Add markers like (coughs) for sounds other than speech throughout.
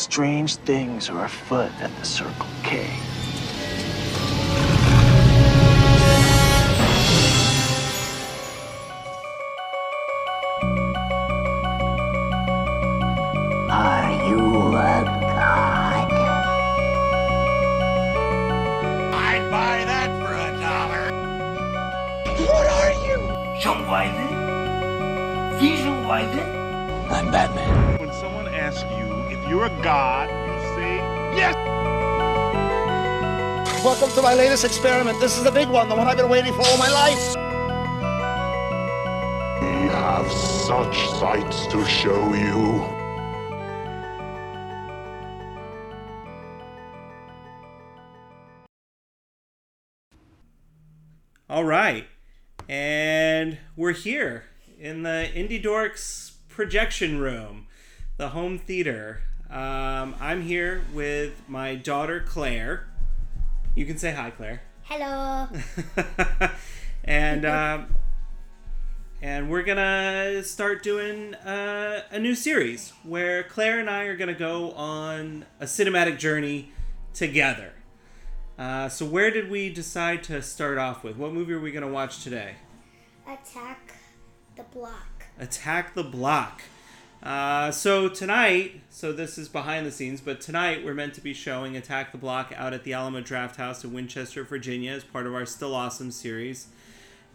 Strange things are afoot at the Circle K. my latest experiment. This is the big one, the one I've been waiting for all my life. We have such sights to show you. All right. And we're here in the Indie Dorks projection room, the home theater. Um, I'm here with my daughter, Claire. You can say hi, Claire. Hello. (laughs) and um, and we're gonna start doing uh, a new series where Claire and I are gonna go on a cinematic journey together. Uh, so where did we decide to start off with? What movie are we gonna watch today? Attack the block. Attack the Block. Uh, so tonight, so this is behind the scenes, but tonight we're meant to be showing Attack the Block out at the Alamo Drafthouse in Winchester, Virginia, as part of our Still Awesome series.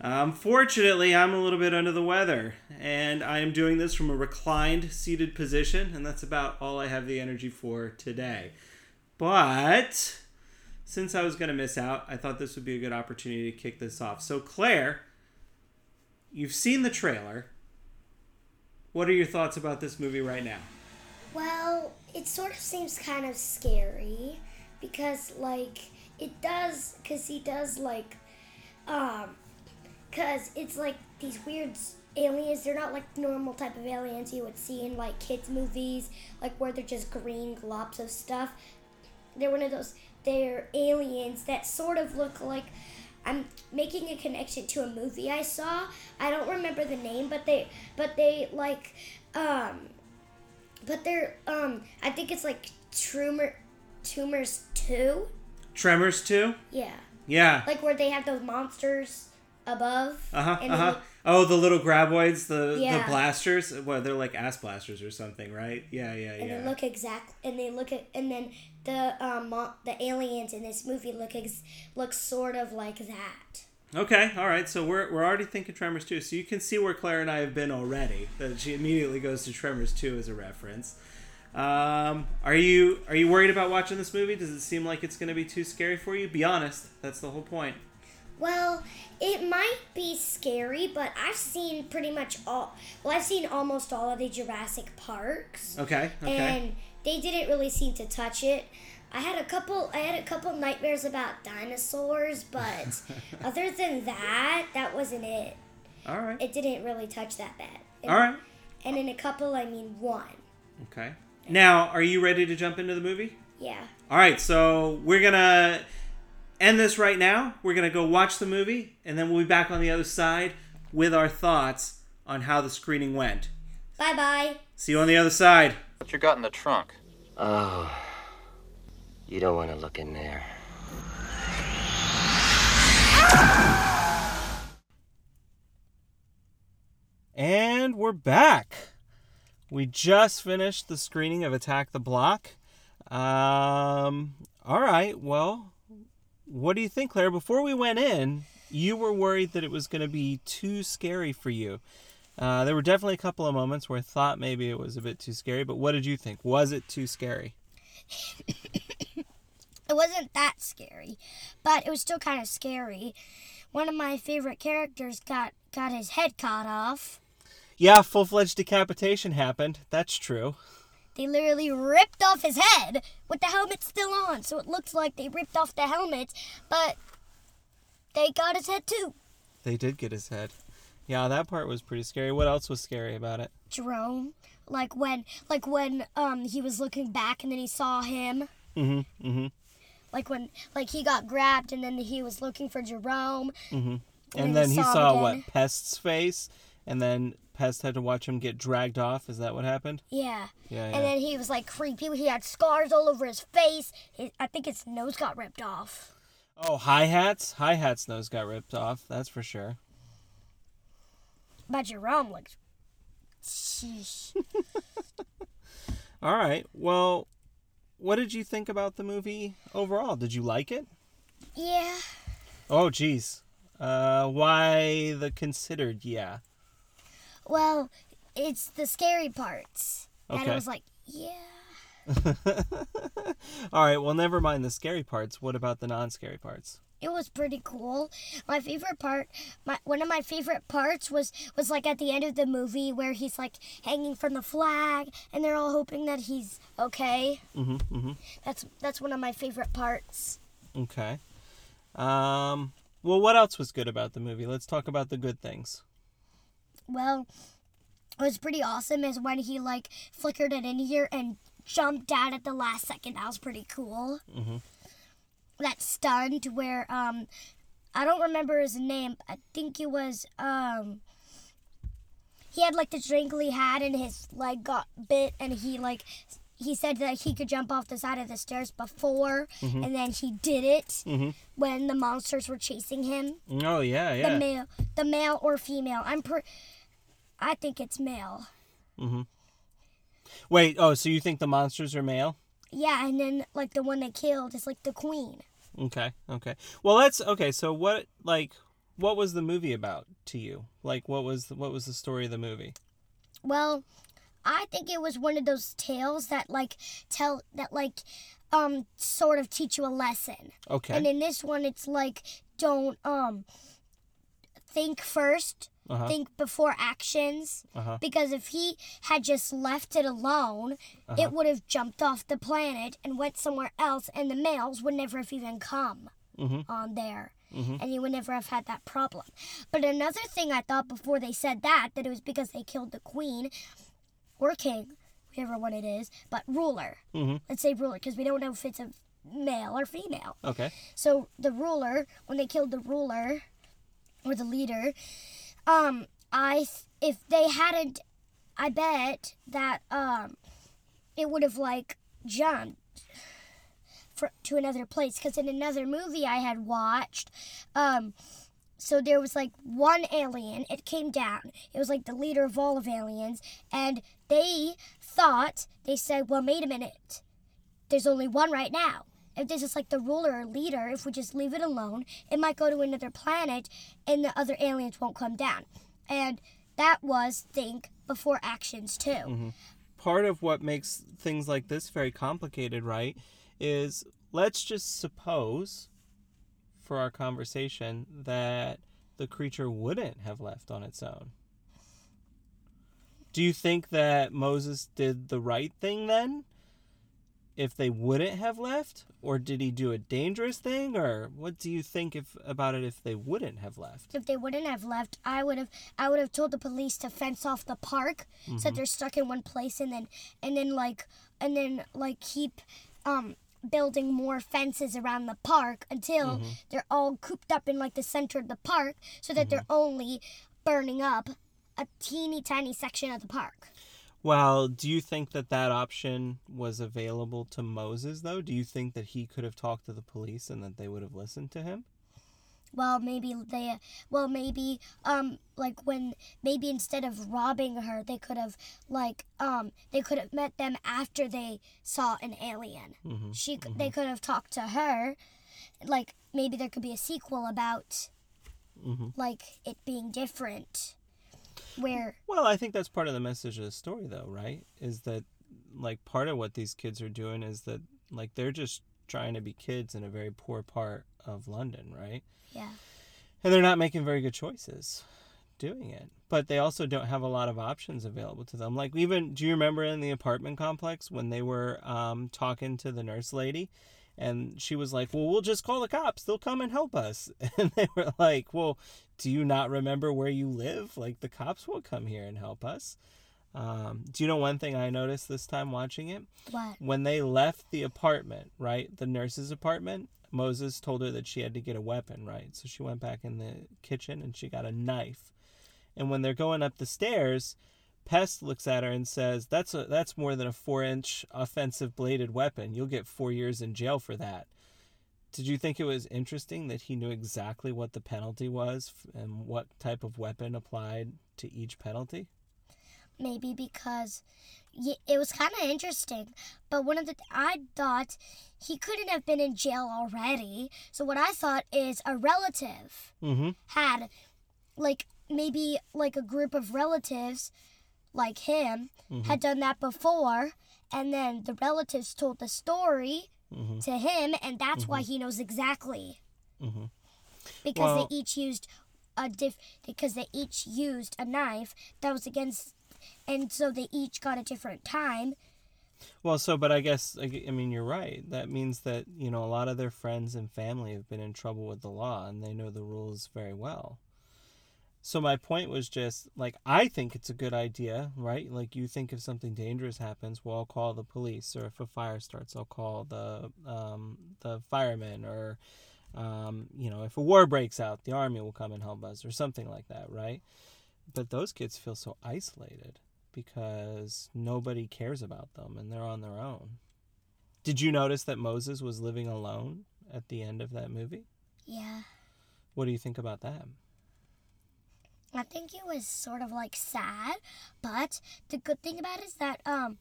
Unfortunately, I'm a little bit under the weather, and I am doing this from a reclined, seated position, and that's about all I have the energy for today. But since I was going to miss out, I thought this would be a good opportunity to kick this off. So, Claire, you've seen the trailer. What are your thoughts about this movie right now? Well, it sort of seems kind of scary because, like, it does, because he does, like, um, because it's like these weird aliens. They're not like normal type of aliens you would see in like kids' movies, like where they're just green globs of stuff. They're one of those. They're aliens that sort of look like. I'm making a connection to a movie I saw. I don't remember the name, but they, but they like, um, but they're um. I think it's like tumor, tumors two. Tremors 2? Yeah, Yeah. like where they have those monsters above. Uh huh. Uh then huh. Oh, the little graboids, the the blasters. Well, they're like ass blasters or something, right? Yeah, yeah, and yeah. they look exact and they look at and then the um the aliens in this movie look ex- look sort of like that Okay, all right. So we're we're already thinking Tremors 2. So you can see where Claire and I have been already. That she immediately goes to Tremors 2 as a reference. Um, are you are you worried about watching this movie? Does it seem like it's going to be too scary for you? Be honest. That's the whole point. well it might be scary but i've seen pretty much all well i've seen almost all of the jurassic parks Okay. Okay. and they didn't really seem to touch it i had a couple i had a couple nightmares about dinosaurs but (laughs) other than that that wasn't it all right. it didn't really touch that bad and, All right. and in a couple i mean one Okay. Now, are you ready to jump into the movie? yeah All right, so we're gonna end this right now. We're gonna go watch the movie, and then we'll be back on the other side with our thoughts on how the screening went. bye bye See you on the other side. What you got in the trunk? Oh. You don't want to look in there. And we're back. We just finished the screening of Attack the Block. Um, all right, well, what do you think, Claire? Before we went in, you were worried that it was going to be too scary for you. Uh, there were definitely a couple of moments where I thought maybe it was a bit too scary, but what did you think? Was it too scary? (coughs) It wasn't that scary, but it was still kind of scary. One of my favorite characters got got his head cut off. Yeah, full fledged decapitation happened. That's true. They literally ripped off his head with the helmet still on, so it looks like they ripped off the helmet, but they got his head too. They did get his head. Yeah, that part was pretty scary. What else was scary about it? Jerome, like when like when um he was looking back and then he saw him. Mm-hmm. Mm-hmm. Like when like he got grabbed and then he was looking for Jerome. Mm-hmm. And And then he he saw saw what Pest's face, and then Pest had to watch him get dragged off. Is that what happened? Yeah. Yeah, yeah. And then he was like creepy. He had scars all over his face. His, I think his nose got ripped off. Oh, Hi-Hatz. Hi hats nose got ripped off. That's for sure. But Jerome looks. Sheesh. (laughs) All right. Well, what did you think about the movie overall? Did you like it? yeah. Oh, geez. Uh, why the considered? Yeah. Well, it's the scary parts. And Okay. it was like, yeah. (laughs) All right. Well, never mind the scary parts. What about the non-scary parts? It was pretty cool. My favorite part, my one of my favorite parts was was like at the end of the movie where he's like hanging from the flag and they're all hoping that he's okay. Mhm. Mhm. That's that's one of my favorite parts. Okay. Um. Well, what else was good about the movie? Let's talk about the good things. Well, what was pretty awesome is when he like flickered it in here and jumped out at the last second. That was pretty cool. Mhm. That stunt where um, I don't remember his name. I think it was um. He had like the jingly hat and his leg got bit and he like he said that he could jump off the side of the stairs before and then he did it Mhm. when the monsters were chasing him. Oh yeah, yeah. The male, the male or female. I'm per. I think it's male. Mhm. Wait. Oh, so you think the monsters are male? Yeah, and then like the one they killed is like the queen. Okay. Okay. Well, let's. Okay. So what? Like, what was the movie about to you? Like, what was what was the story of the movie? Well, I think it was one of those tales that like tell that like um sort of teach you a lesson. Okay. And in this one it's like don't um think first, Uh-huh. think before actions Uh-huh. because if he had just left it alone, Uh-huh. it would have jumped off the planet and went somewhere else and the males would never have even come Mhm. on there. Mhm. And you would never have had that problem. But another thing I thought before they said that, that it was because they killed the queen or king, whichever one it is, but ruler. Mhm. Let's say ruler, because we don't know if it's a male or female. Okay. So the ruler, when they killed the ruler or the leader, um, I if they hadn't, I bet that um, it would have like jumped for, to another place. Because in another movie I had watched, um, so there was like one alien. It came down. It was like the leader of all of aliens, and they thought they said, "Well, wait a minute." there's only one right now. If this is like the ruler or leader, if we just leave it alone, it might go to another planet and the other aliens won't come down. And that was think before actions too. Mm-hmm. part of what makes things like this very complicated, right, is let's just suppose for our conversation that the creature wouldn't have left on its own. Do you think that Moses did the right thing then? If they wouldn't have left, or did he do a dangerous thing, or what do you think if about it if they wouldn't have left? If they wouldn't have left, I would have I would have told the police to fence off the park so that mm-hmm. they're stuck in one place and then and then like and then like keep um building more fences around the park until mm-hmm. they're all cooped up in like the center of the park so that they're mm-hmm. only burning up a teeny tiny section of the park. Well, do you think that that option was available to Moses, though? Do you think that he could have talked to the police and that they would have listened to him? Well, maybe they well maybe um like when maybe instead of robbing her, they could have like um they could have met them after they saw an alien. She c they could have talked to her like maybe there could be a sequel about like it being different where Well, I think that's part of the message of the story, though, right? Is that like part of what these kids are doing is that like they're just trying to be kids in a very poor part of London, right? yeah. And they're not making very good choices doing it. But they also don't have a lot of options available to them. Like even do you remember in the apartment complex when they were um, talking to the nurse lady and she was like, "Well, we'll just call the cops. They'll come and help us." (laughs) And they were like, "Well, do you not remember where you live? Like the cops will come here and help us." Um, do you know one thing I noticed this time watching it? What? when they left the apartment, right, the nurse's apartment, Moses told her that she had to get a weapon, right? So she went back in the kitchen and she got a knife. And when they're going up the stairs, Pest looks at her and says, "That's a that's more than a four-inch offensive bladed weapon. You'll get four years in jail for that." Did you think it was interesting that he knew exactly what the penalty was and what type of weapon applied to each penalty? maybe because it was kind of interesting. But one of the I thought he couldn't have been in jail already. So what I thought is a relative Mm-hmm. had like maybe like a group of relatives like him had mm-hmm. done that before and then the relatives told the story mm-hmm. to him and that's why mm-hmm. he knows exactly Mhm. because Well- they each used a diff because they each used a knife that was against and so they each got a different time Well, so, but I guess, i mean, you're right. That means that, you know, a lot of their friends and family have been in trouble with the law and they know the rules very well. So, my point was just like, I think it's a good idea, right? Like, you think if something dangerous happens, well, I'll call the police, or if a fire starts, I'll call the, um, the firemen, or, um, you know, if a war breaks out, the army will come and help us, or something like that, right? But those kids feel so isolated because nobody cares about them and they're on their own. Did you notice that Moses was living alone at the end of that movie? yeah What do you think about that? I think it was sort of like sad, but the good thing about it is that um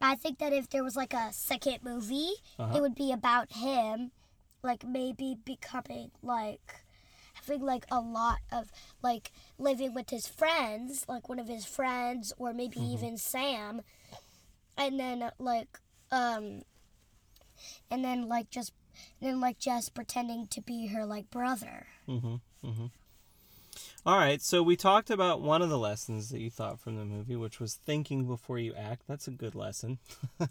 I think that if there was like a second movie, Uh-huh. it would be about him like maybe becoming like having like a lot of like living with his friends, like one of his friends or maybe even Sam. And then like um and then like just and then like just pretending to be her like brother. Mm-hmm. Mm-hmm. All right, so we talked about one of the lessons that you thought from the movie, which was thinking before you act. That's a good lesson. (laughs)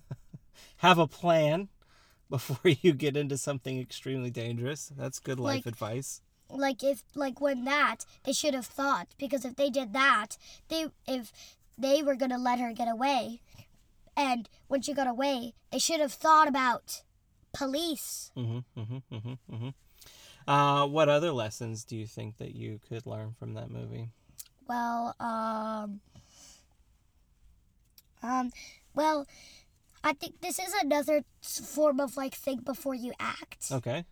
Have a plan (laughs) before you get into something extremely dangerous. That's good life Like- advice. like if like when that they should have thought because if they did that they if they were gonna let her get away and when she got away they should have thought about police Mm-hmm, mm-hmm, mm-hmm, mm-hmm. Uh, what other lessons do you think that you could learn from that movie? well um um well i think this is another form of like think before you act Okay.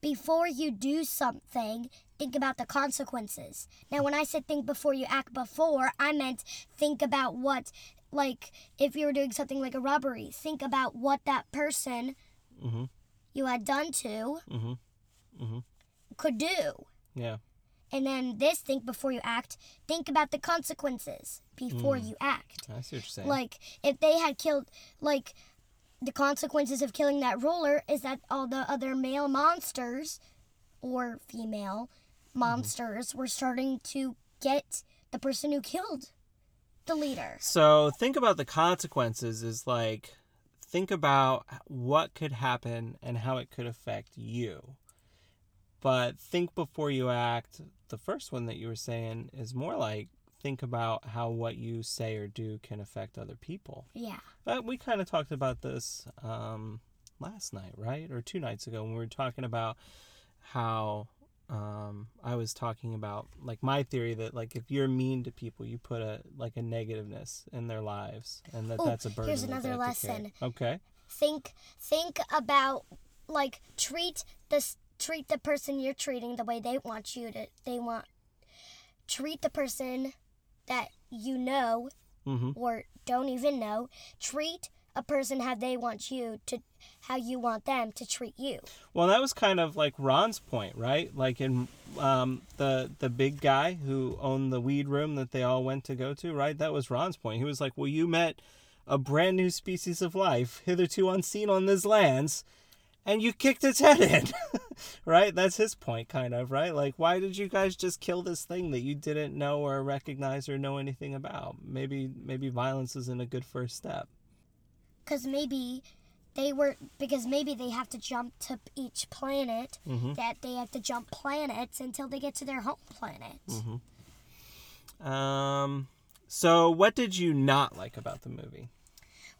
before you do something, think about the consequences. Now, when I said think before you act before, I meant think about what, like, if you were doing something like a robbery, think about what that person Mhm. you had done to Mhm. Mhm. Could do. Yeah. And then this think before you act, think about the consequences before mm. you act. I see what you're saying. Like, if they had killed, like, the consequences of killing that ruler is that all the other male monsters or female mm-hmm. monsters were starting to get the person who killed the leader. So think about the consequences is like think about what could happen and how it could affect you. But think before you act. The first one that you were saying is more like think about how what you say or do can affect other people. Yeah. But we kind of talked about this um, last night, right? Or two nights ago when we were talking about how um, I was talking about like my theory that like if you're mean to people, you put a like a negativeness in their lives, and that Oh, that's a burden. here's another have to carry. lesson. Okay. Think think about like treat the treat the person you're treating the way they want you to they want treat the person that you know Mm-hmm. or don't even know treat a person how they want you to how you want them to treat you Well, that was kind of like Ron's point, right? Like in um, the the big guy who owned the weed room that they all went to go to, right? That was Ron's point. He was like, "Well, you met a brand new species of life, hitherto unseen on these lands, and you kicked its head in." (laughs) right? That's his point, kind of, right? Like, why did you guys just kill this thing that you didn't know or recognize or know anything about? Maybe maybe violence isn't a good first step. because maybe they were because maybe they have to jump to each planet that they have to jump planets until they get to their home planet Um, so what did you not like about the movie?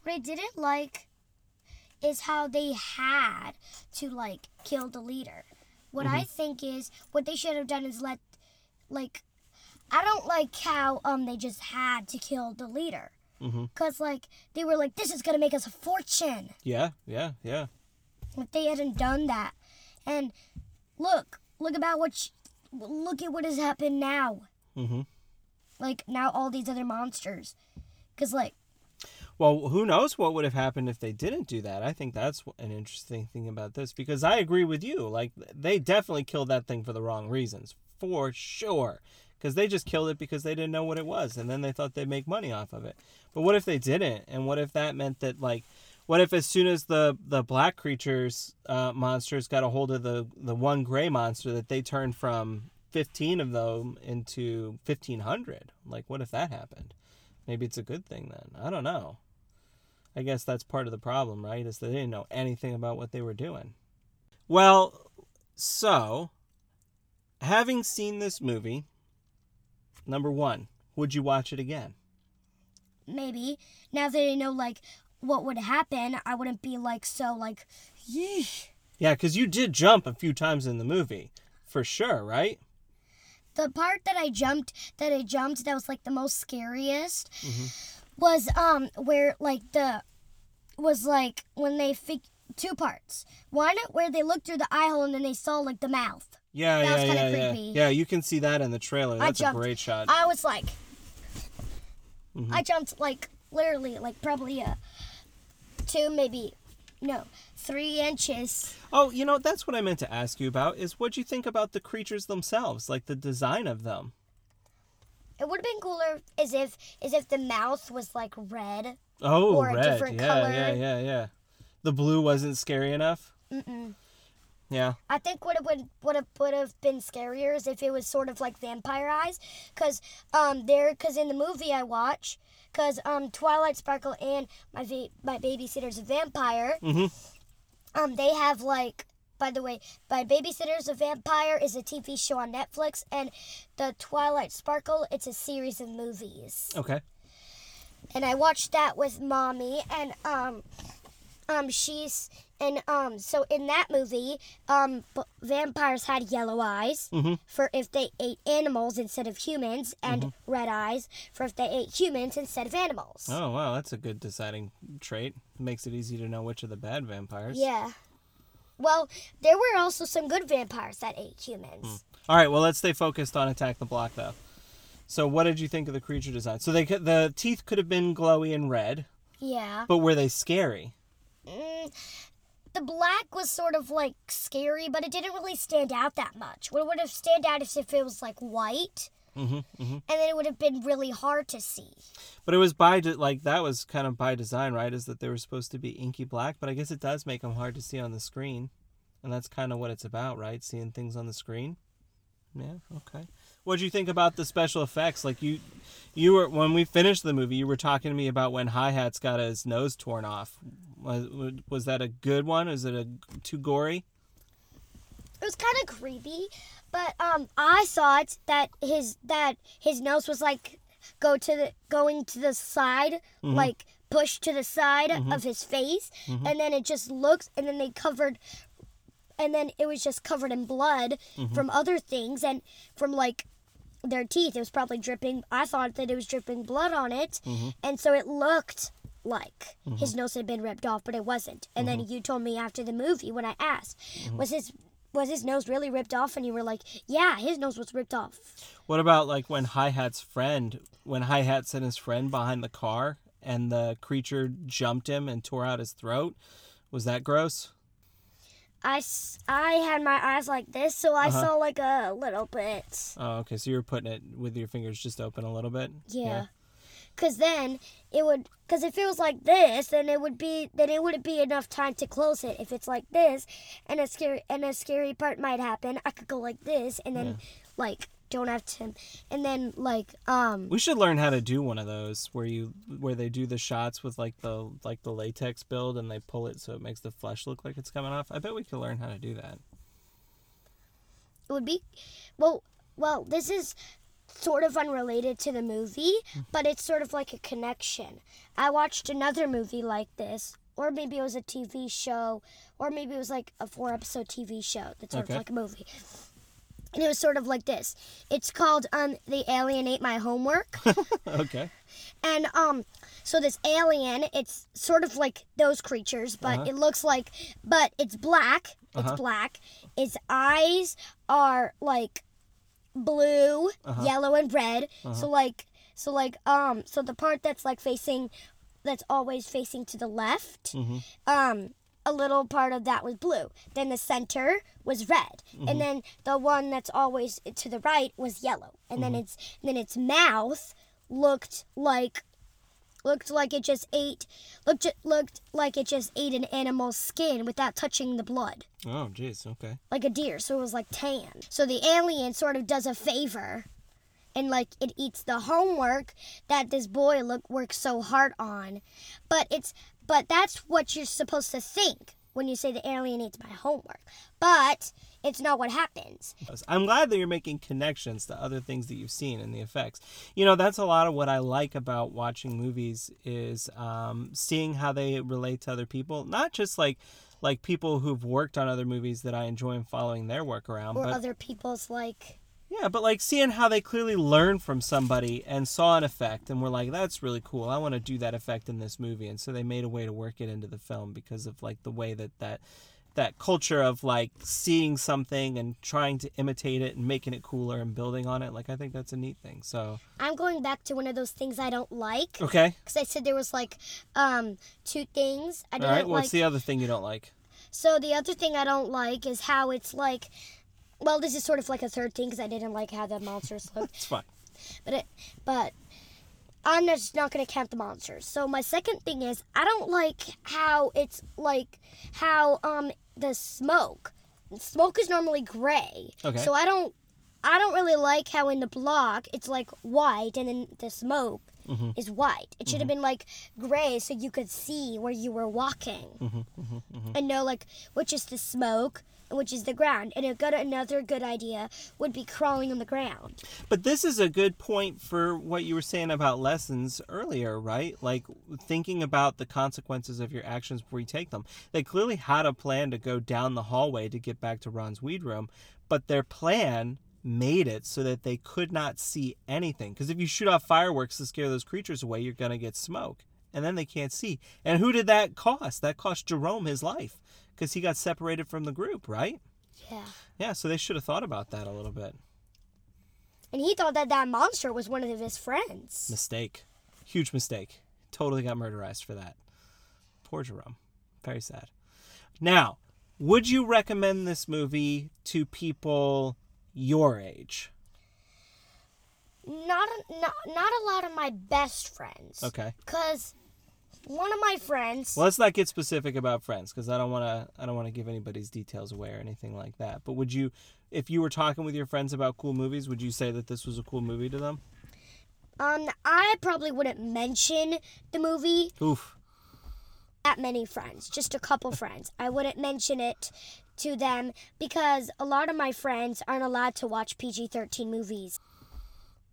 what i didn't like is how they had to like kill the leader what i think is what they should have done is let like I don't like how um they just had to kill the leader. Mhm. Cause like they were like, this is gonna make us a fortune. Yeah, yeah, yeah. If they hadn't done that, and look, look about what, sh- look at what has happened now. Mm-hmm. Like now, all these other monsters. Cause like, Well, who knows what would have happened if they didn't do that? I think that's an interesting thing about this because I agree with you. Like they definitely killed that thing for the wrong reasons, for sure. Because they just killed it because they didn't know what it was, and then they thought they'd make money off of it. But what if they didn't? And what if that meant that like, what if as soon as the the black creatures uh, monsters got a hold of the the one gray monster that they turned from fifteen of them into fifteen hundred? Like, what if that happened? Maybe it's a good thing then. I don't know. I guess that's part of the problem, right? Is they didn't know anything about what they were doing. Well, so having seen this movie, number one, would you watch it again? maybe now that I know like what would happen, I wouldn't be like so like, yeesh. Yeah, because you did jump a few times in the movie, for sure, right? The part that I jumped, that I jumped, that was like the most scariest, mm-hmm. Was um where like the was like when they fig two parts. One where they looked through the eye hole and then they saw like the mouth. Yeah, That yeah, yeah, yeah. creepy. Yeah, you can see that in the trailer. That's a great shot. I was like, Mm-hmm. I jumped like literally like probably a two maybe no three inches. Oh, you know, that's what I meant to ask you about. Is what you think about the creatures themselves, like the design of them? It would have been cooler as if as if the mouth was like red. Oh, Or a red. different yeah, color. yeah, yeah, yeah. The blue wasn't scary enough. Mm-mm. Yeah. I think what it would would have would have been scarier is if it was sort of like vampire eyes, cause um there cause in the movie I watch, cause um Twilight Sparkle and my va- my babysitter's a vampire. Mhm. Um they have like. By the way, by Babysitter's a Vampire is a TV show on Netflix, and the Twilight Sparkle, it's a series of movies. Okay. and I watched that with mommy and um um she's and um so in that movie um b- vampires had yellow eyes Mhm. for if they ate animals instead of humans and red eyes for if they ate humans instead of animals. Oh wow, that's a good deciding trait. Makes it easy to know which are the bad vampires. Yeah. Well, there were also some good vampires that ate humans. All right. Well, let's stay focused on Attack the Block though. So, what did you think of the creature design? So they could, the teeth could have been glowy and red, Yeah. but were they scary? Mm, the black was sort of like scary, but it didn't really stand out that much. What would have stand out is if it was like white, Mm-hmm, mm-hmm. and then it would have been really hard to see. But it was by de- like that was kind of by design, right? Is that they were supposed to be inky black, but I guess it does make them hard to see on the screen, and that's kind of what it's about, right? Seeing things on the screen. Yeah. Okay. What do you think about the special effects? Like you, you were when we finished the movie, you were talking to me about when Hi-Hatz got his nose torn off. Was was that a good one? Is it a too gory? It was kind of creepy, but um, I thought that his that his nose was like go to the going to the side, mm-hmm. like push to the side mm-hmm. of his face, mm-hmm. and then it just looks, and then they covered, and then it was just covered in blood from other things and from like their teeth. It was probably dripping. I thought that it was dripping blood on it, and so it looked like his nose had been ripped off, but it wasn't. And then you told me after the movie when I asked, was his was his nose really ripped off? And you were like, yeah, his nose was ripped off. What about like when Hi-Hatz friend, when Hi Hat sent his friend behind the car and the creature jumped him and tore out his throat? Was that gross? I, I had my eyes like this, so I Uh-huh. saw like a little bit. Oh, okay. So you were putting it with your fingers just open a little bit. Yeah. Cause then it would, cause if it was like this, then it would be, then it wouldn't be enough time to close it. If it's like this, and a scary, and a scary part might happen, I could go like this, and then like don't have to, and then like um, We should learn how to do one of those where you where they do the shots with like the like the latex build and they pull it so it makes the flesh look like it's coming off. I bet we could learn how to do that. it would be, well, well, this is sort of unrelated to the movie, but it's sort of like a connection. I watched another movie like this, or maybe it was a TV show, or maybe it was like a four episode TV show that's sort Okay. of like a movie. and it was sort of like this. It's called um They Alienate My Homework. (laughs) Okay. And um, so this alien, it's sort of like those creatures, but Uh-huh. it looks like, but it's black. It's black. Its eyes are like blue, Uh-huh. yellow, and red. So like, so like, um, so the part that's like facing, that's always facing to the left, Mm-hmm. um, a little part of that was blue. Then the center was red, Mm-hmm. and then the one that's always to the right was yellow. And Mm-hmm. then its then its mouth looked like looked like it just ate looked looked like it just ate an animal's skin without touching the blood Oh, jeez. Okay. like a deer so it was like tan so the alien sort of does a favor and like it eats the homework that this boy look works so hard on but it's but that's what you're supposed to think when you say the alien eats my homework but it's not what happens I'm glad that you're making connections to other things that you've seen and the effects. You know, that's a lot of what I like about watching movies is um, seeing how they relate to other people. Not just like like people who've worked on other movies that I enjoy and following their work around, or but other people's like yeah, but like seeing how they clearly learned from somebody and saw an effect and were like, "That's really cool. I want to do that effect in this movie," and so they made a way to work it into the film because of like the way that that that culture of like seeing something and trying to imitate it and making it cooler and building on it. Like I think that's a neat thing. So i'm going back to one of those things i don't like okay, because I said there was like um two things I all didn't right. What's like. the other thing you don't like? So the other thing I don't like is how it's like. Well, this is sort of like a third thing because I didn't like how the monsters (laughs) looked, It's fine. but it, but I'm just not gonna count the monsters. So my second thing is I don't like how it's like how um the smoke. Smoke is normally gray. Okay. So I don't I don't really like how in the block it's like white and then the smoke Mm-hmm. is white. It should have been like gray so you could see where you were walking Mm-hmm, and know like which is the smoke which is the ground. And a good another good idea would be crawling on the ground. But this is a good point for what you were saying about lessons earlier, right? Like thinking about the consequences of your actions before you take them. They clearly had a plan to go down the hallway to get back to Ron's weed room, but their plan made it so that they could not see anything. Because if you shoot off fireworks to scare those creatures away, you're going to get smoke. And then they can't see. And who did that cost? That cost Jerome his life because he got separated from the group, right? Yeah. Yeah, so they should have thought about that a little bit. And he thought that that monster was one of his friends. Mistake. Huge mistake. Totally got murderized for that. Poor Jerome. Very sad. Now, would you recommend this movie to people your age? Not a, not not a lot of my best friends. Okay. Cause one of my friends. Well, let's not get specific about friends because I don't want to. I don't want to give anybody's details away or anything like that. But would you, if you were talking with your friends about cool movies, would you say that this was a cool movie to them? Um, I probably wouldn't mention the movie Oof. that many friends, just a couple friends. I wouldn't mention it to them because a lot of my friends aren't allowed to watch PG 13 movies.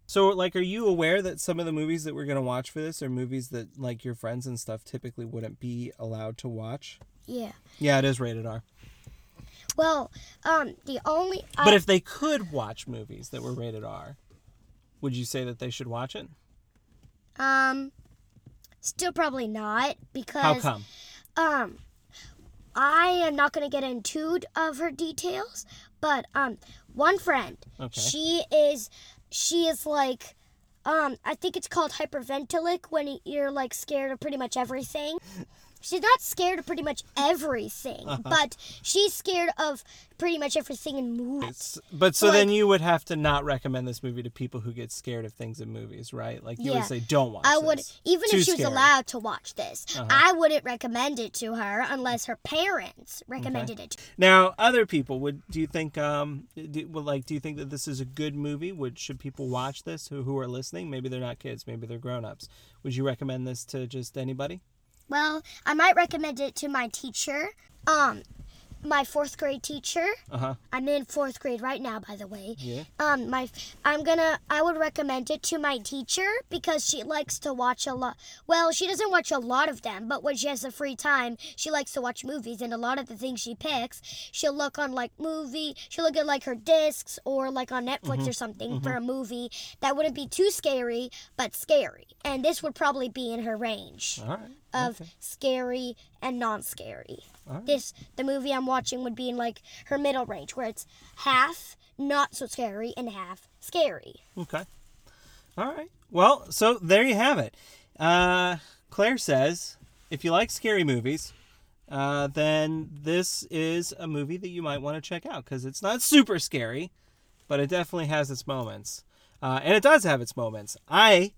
So, like, are you aware that some of the movies that we're gonna watch for this are movies that, like, your friends and stuff typically wouldn't be allowed to watch? Yeah. Yeah, it is rated R. Well, um, the only. I, But if they could watch movies that were rated R, would you say that they should watch it? Um, still probably not because. How come? Um, I am not going to get into of her details, but um, one friend, Okay. she is, she is like, um, I think it's called hyperventilic when you're like scared of pretty much everything. (laughs) She's not scared of pretty much everything, Uh-huh. but she's scared of pretty much everything in movies. But so So, then you would have to not recommend this movie to people who get scared of things in movies, right? Like you Yeah. would say, don't watch I would, even Too if she was scary. Uh-huh. allowed to watch this, I wouldn't recommend it to her unless her parents recommended it. to Now, other people would. Do you think? Um, do, well, like, do you think that this is a good movie? Would should people watch this who who are listening? Maybe they're not kids. Maybe they're grown ups. Would you recommend this to just anybody? Well, I might recommend it to my teacher. Um, my fourth grade teacher. Uh huh. I'm in fourth grade right now, by the way. Yeah. Um, my I'm gonna I would recommend it to my teacher because she likes to watch a lot. Well, she doesn't watch a lot of them, but when she has the free time, she likes to watch movies, and a lot of the things she picks, she'll look on like movie. She'll look at like her discs or like on Netflix or something for a movie that wouldn't be too scary, but scary. And this would probably be in her range All right. Of okay. scary and non-scary. Alright. This the movie I'm watching would be in like her middle range, where it's half not so scary and half scary. Okay. All right. Well, so there you have it. Uh, Claire says if you like scary movies, uh, then this is a movie that you might want to check out because it's not super scary, but it definitely has its moments. Uh, and it does have its moments. I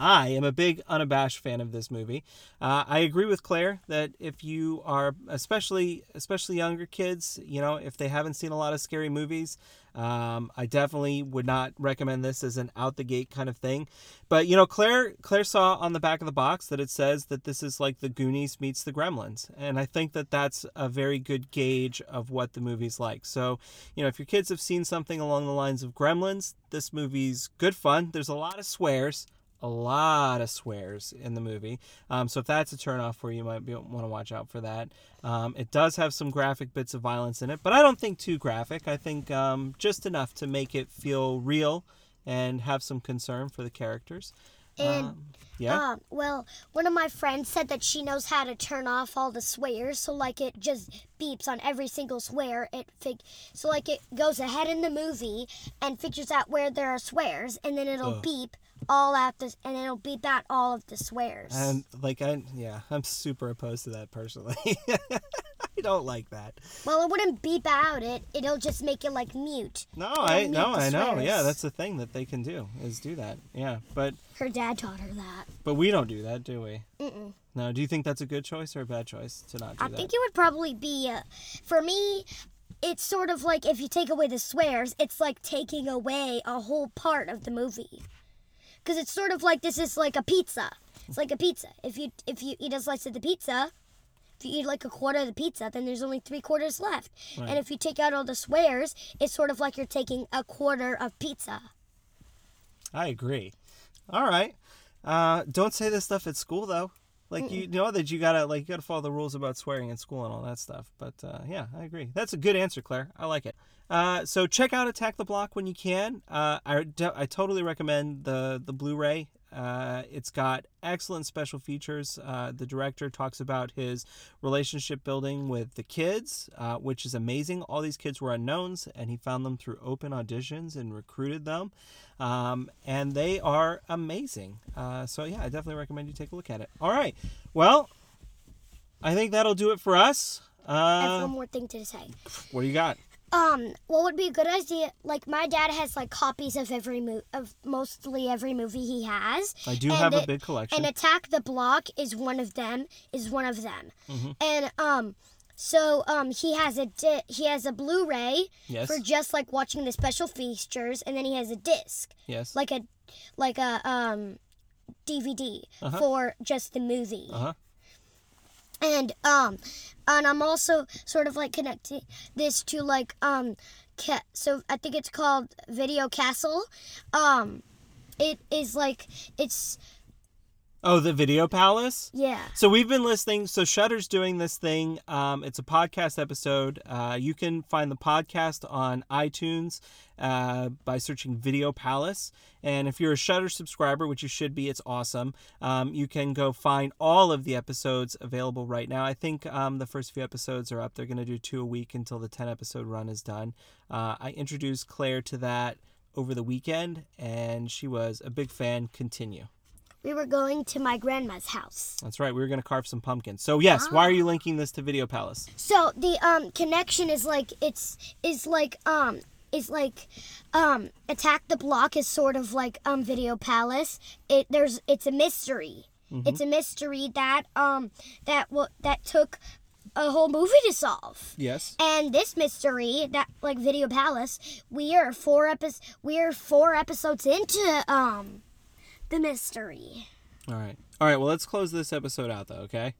I am a big unabashed fan of this movie. Uh, I agree with Claire that if you are, especially especially younger kids, you know, if they haven't seen a lot of scary movies, um, I definitely would not recommend this as an out the gate kind of thing. But you know, Claire Claire saw on the back of the box that it says that this is like the Goonies meets the Gremlins, and I think that that's a very good gauge of what the movie's like. So, you know, if your kids have seen something along the lines of Gremlins, this movie's good fun. There's a lot of swears a lot of swears in the movie. Um, so if that's a turnoff for you, you might be, want to watch out for that. Um, it does have some graphic bits of violence in it, but I don't think too graphic. I think um, just enough to make it feel real and have some concern for the characters. And Um, yeah. um, well, one of my friends said that she knows how to turn off all the swears, so like it just beeps on every single swear. It fig- so like it goes ahead in the movie and figures out where there are swears, and then it'll Ugh. beep all out the and it'll beep out all of the swears. and like I yeah, I'm super opposed to that personally. (laughs) I don't like that. well, it wouldn't beep out it; it'll just make it like mute. No, It'll I no, I know. Yeah, that's the thing that they can do is do that. Yeah, but Her dad taught her that. but we don't do that, do we? Mm-mm. No. Do you think that's a good choice or a bad choice to not do I that? think it would probably be, uh, for me, it's sort of like if you take away the swears, it's like taking away a whole part of the movie. Because it's sort of like this is like a pizza. It's like a pizza. If you if you eat a slice of the pizza, if you eat like a quarter of the pizza, then there's only three quarters left. Right. And if you take out all the swears, it's sort of like you're taking a quarter of pizza. I agree. All right. Uh, don't say this stuff at school though. Like you know that you gotta like you gotta follow the rules about swearing in school and all that stuff. But uh, yeah, I agree. That's a good answer, Claire. I like it. Uh, so check out Attack the Block when you can. Uh, I, I totally recommend the the Blu-ray. Uh, it's got excellent special features. Uh, the director talks about his relationship building with the kids, uh, which is amazing. All these kids were unknowns, and he found them through open auditions and recruited them. Um, and they are amazing. Uh, so, yeah, I definitely recommend you take a look at it. All right. Well, I think that'll do it for us. I have Uh, one more thing to say. what do you got? Um, what would be a good idea? Like my dad has like copies of every mo- of mostly every movie he has. I do have a big collection. And Attack the Block is one of them. Is one of them. Mm-hmm. And um, so um, he has a di- he has a Blu-ray Yes. for just like watching the special features, and then he has a disc, yes. like a like a um DVD for just the movie. Uh-huh. And um, and I'm also sort of like connecting this to like um, ca- so I think it's called Video Castle. Um, it is like it's Oh, the Video Palace? yeah. So we've been listening. So Shudder's doing this thing. Um, it's a podcast episode. Uh, you can find the podcast on iTunes uh, by searching Video Palace. And if you're a Shudder subscriber, which you should be, it's awesome. Um, you can go find all of the episodes available right now. I think um, the first few episodes are up. They're going to do two a week until the 10 episode run is done. Uh, I introduced Claire to that over the weekend, and she was a big fan. Continue. We were going to my grandma's house. That's right. We were going to carve some pumpkins. So yes, why are you linking this to Video Palace? So the um connection is like it's is like um is like um attack the block is sort of like um video palace. It there's it's a mystery. It's a mystery that um that what that took a whole movie to solve. Yes. And this mystery, that like Video Palace, we are four epis we are four episodes into um the mystery. All right. All right. Well, let's close this episode out, though. Okay.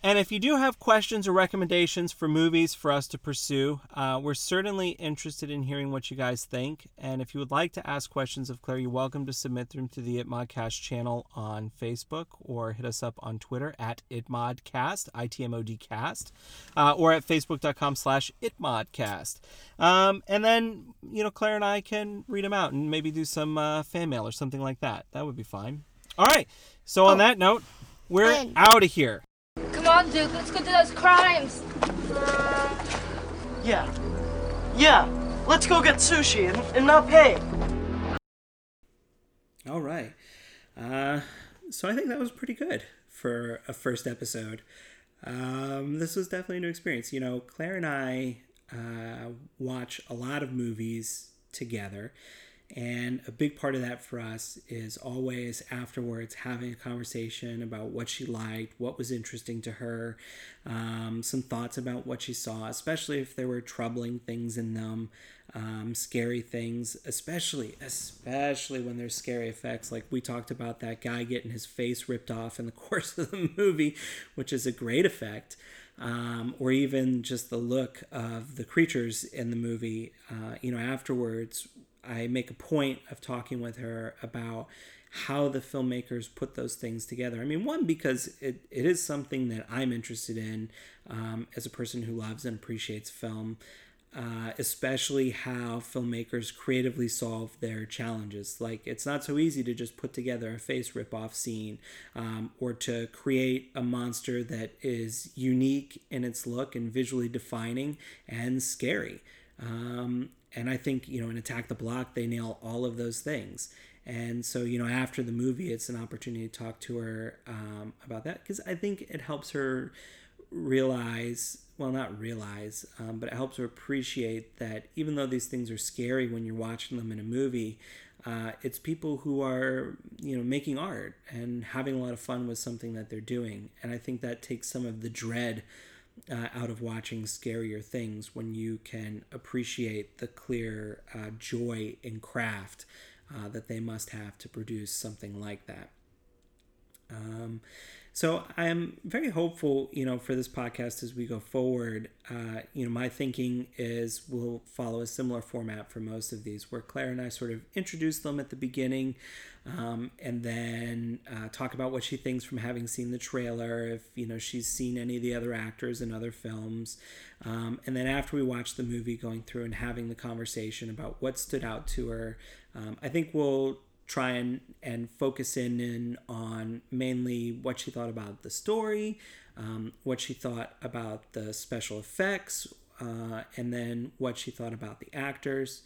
And if you do have questions or recommendations for movies for us to pursue, uh, we're certainly interested in hearing what you guys think. And if you would like to ask questions of Claire, you're welcome to submit them to the ItModcast channel on Facebook or hit us up on Twitter at ItModcast, I-T-M-O-D cast, uh, or at facebook.com slash ItModcast. Um, and then, you know, Claire and I can read them out and maybe do some uh, fan mail or something like that. That would be fine. All right. So on that note, we're out of here. Come on, Duke, let's go do those crimes. Yeah. Yeah. Let's go get sushi and, and not pay. All right. Uh, so I think that was pretty good for a first episode. Um, this was definitely a new experience. You know, Claire and I uh, watch a lot of movies together. And a big part of that for us is always afterwards having a conversation about what she liked, what was interesting to her, um, some thoughts about what she saw, especially if there were troubling things in them, um, scary things, especially, especially when there's scary effects. Like we talked about that guy getting his face ripped off in the (laughs) course of the movie, which is a great effect. Um, or even just the look of the creatures in the movie. Uh, you know, afterwards, I make a point of talking with her about how the filmmakers put those things together. I mean, one, because it, it is something that I'm interested in um, as a person who loves and appreciates film, uh, especially how filmmakers creatively solve their challenges. Like, it's not so easy to just put together a face rip-off scene um, or to create a monster that is unique in its look and visually defining and scary. Um, and I think, you know, in Attack the Block, they nail all of those things. And so, you know, after the movie, it's an opportunity to talk to her um, about that because I think it helps her realize well, not realize, um, but it helps her appreciate that even though these things are scary when you're watching them in a movie, uh, it's people who are, you know, making art and having a lot of fun with something that they're doing. And I think that takes some of the dread uh, out of watching scarier things when you can appreciate the clear uh, joy in craft uh, that they must have to produce something like that. Um, so I'm very hopeful, you know, for this podcast as we go forward. Uh, you know, my thinking is we'll follow a similar format for most of these, where Claire and I sort of introduce them at the beginning, um, and then uh, talk about what she thinks from having seen the trailer, if you know she's seen any of the other actors in other films, um, and then after we watch the movie, going through and having the conversation about what stood out to her. Um, I think we'll try and, and focus in, in on mainly what she thought about the story, um, what she thought about the special effects, uh, and then what she thought about the actors,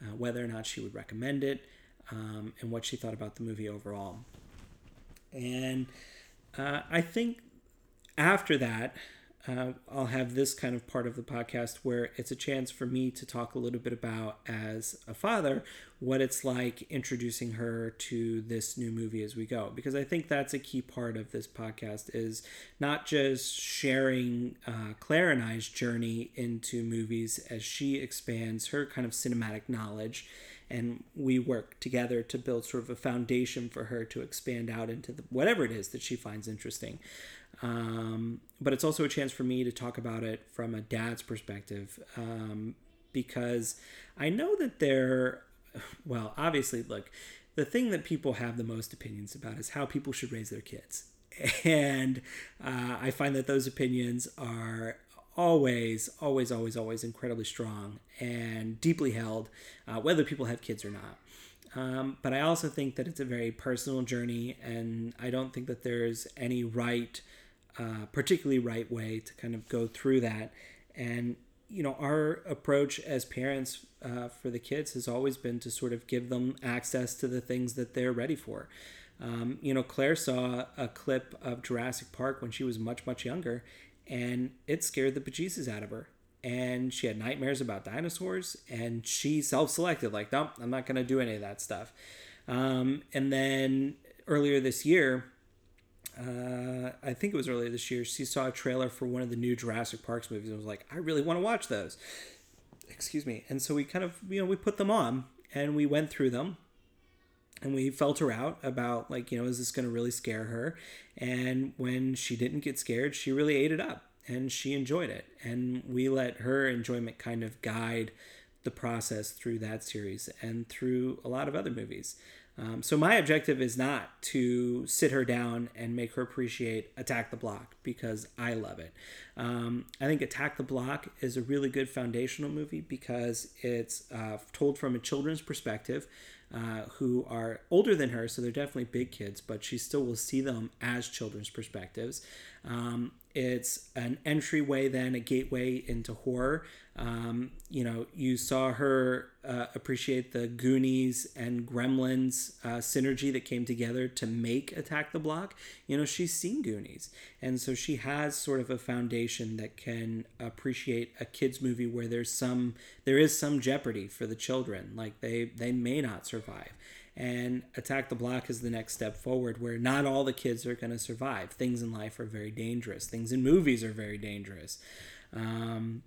uh, whether or not she would recommend it, um, and what she thought about the movie overall. And uh, I think after that, uh, I'll have this kind of part of the podcast where it's a chance for me to talk a little bit about, as a father, what it's like introducing her to this new movie as we go. Because I think that's a key part of this podcast is not just sharing uh, Claire and I's journey into movies as she expands her kind of cinematic knowledge and we work together to build sort of a foundation for her to expand out into the, whatever it is that she finds interesting. Um, but it's also a chance for me to talk about it from a dad's perspective um, because I know that there, (laughs) well, obviously, look, the thing that people have the most opinions about is how people should raise their kids. (laughs) And uh, I find that those opinions are always, always, always, always incredibly strong and deeply held, uh, whether people have kids or not. Um, but I also think that it's a very personal journey, and I don't think that there's any right, uh, particularly right way to kind of go through that. And you know, our approach as parents uh, for the kids has always been to sort of give them access to the things that they're ready for. Um, you know, Claire saw a clip of Jurassic Park when she was much, much younger, and it scared the bejesus out of her. And she had nightmares about dinosaurs, and she self selected, like, nope, I'm not going to do any of that stuff. Um, and then earlier this year, uh, I think it was earlier this year, she saw a trailer for one of the new Jurassic Parks movies and was like, I really want to watch those. Excuse me. And so we kind of, you know, we put them on and we went through them and we felt her out about like you know is this going to really scare her and when she didn't get scared she really ate it up and she enjoyed it and we let her enjoyment kind of guide the process through that series and through a lot of other movies um, so my objective is not to sit her down and make her appreciate Attack the Block because I love it. Um, I think Attack the Block is a really good foundational movie because it's uh, told from a children's perspective. Uh, who are older than her, so they're definitely big kids, but she still will see them as children's perspectives. Um, it's an entryway, then a gateway into horror. Um, you know, you saw her uh, appreciate the Goonies and Gremlins uh, synergy that came together to make Attack the Block. You know, she's seen Goonies, and so she has sort of a foundation that can appreciate a kids movie where there's some there is some jeopardy for the children, like they they may not survive. And Attack the Block is the next step forward where not all the kids are going to survive. Things in life are very dangerous. Things in movies are very dangerous. Um,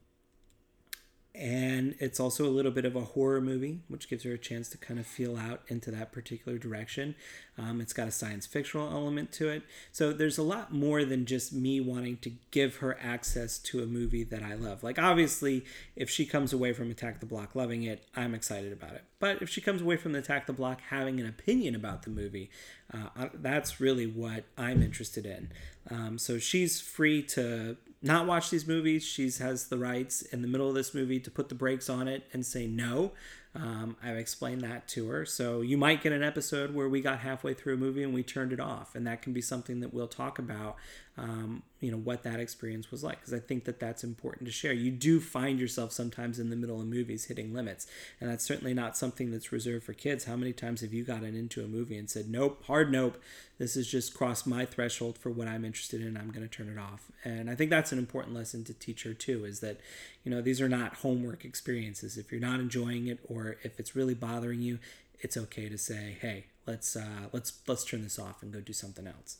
and it's also a little bit of a horror movie, which gives her a chance to kind of feel out into that particular direction. Um, it's got a science fictional element to it, so there's a lot more than just me wanting to give her access to a movie that I love. Like obviously, if she comes away from Attack the Block loving it, I'm excited about it. But if she comes away from Attack the Block having an opinion about the movie, uh, that's really what I'm interested in. Um, so she's free to not watch these movies. She has the rights in the middle of this movie to put the brakes on it and say no. Um, I've explained that to her. So you might get an episode where we got halfway through a movie and we turned it off, and that can be something that we'll talk about. Um, you know what that experience was like because I think that that's important to share. You do find yourself sometimes in the middle of movies hitting limits, and that's certainly not something that's reserved for kids. How many times have you gotten into a movie and said, "Nope, hard nope, this has just crossed my threshold for what I'm interested in. I'm going to turn it off." And I think that's an important lesson to teach her too. Is that you know these are not homework experiences. If you're not enjoying it or if it's really bothering you, it's okay to say, "Hey, let's uh, let's let's turn this off and go do something else."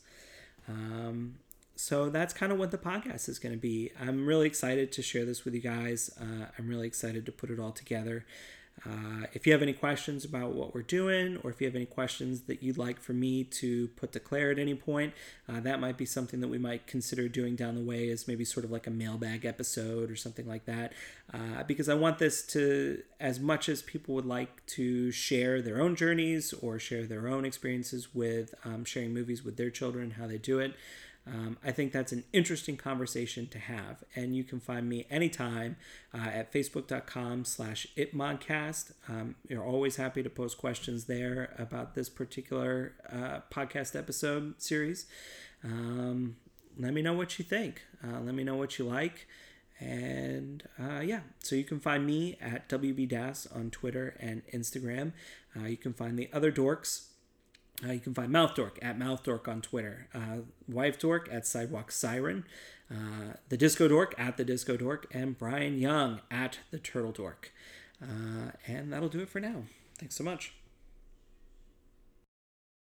Um, so that's kind of what the podcast is going to be. I'm really excited to share this with you guys. Uh, I'm really excited to put it all together. Uh, if you have any questions about what we're doing, or if you have any questions that you'd like for me to put to Claire at any point, uh, that might be something that we might consider doing down the way as maybe sort of like a mailbag episode or something like that. Uh, because I want this to, as much as people would like to share their own journeys or share their own experiences with um, sharing movies with their children, how they do it. Um, I think that's an interesting conversation to have. And you can find me anytime uh, at facebook.com slash itmodcast. Um, you're always happy to post questions there about this particular uh, podcast episode series. Um, let me know what you think. Uh, let me know what you like. And uh, yeah, so you can find me at WB Das on Twitter and Instagram. Uh, you can find the other dorks uh, you can find Mouth Dork at Mouth Dork on Twitter, uh, Wife Dork at Sidewalk Siren, uh, the Disco Dork at the Disco Dork, and Brian Young at the Turtle Dork. Uh, and that'll do it for now. Thanks so much.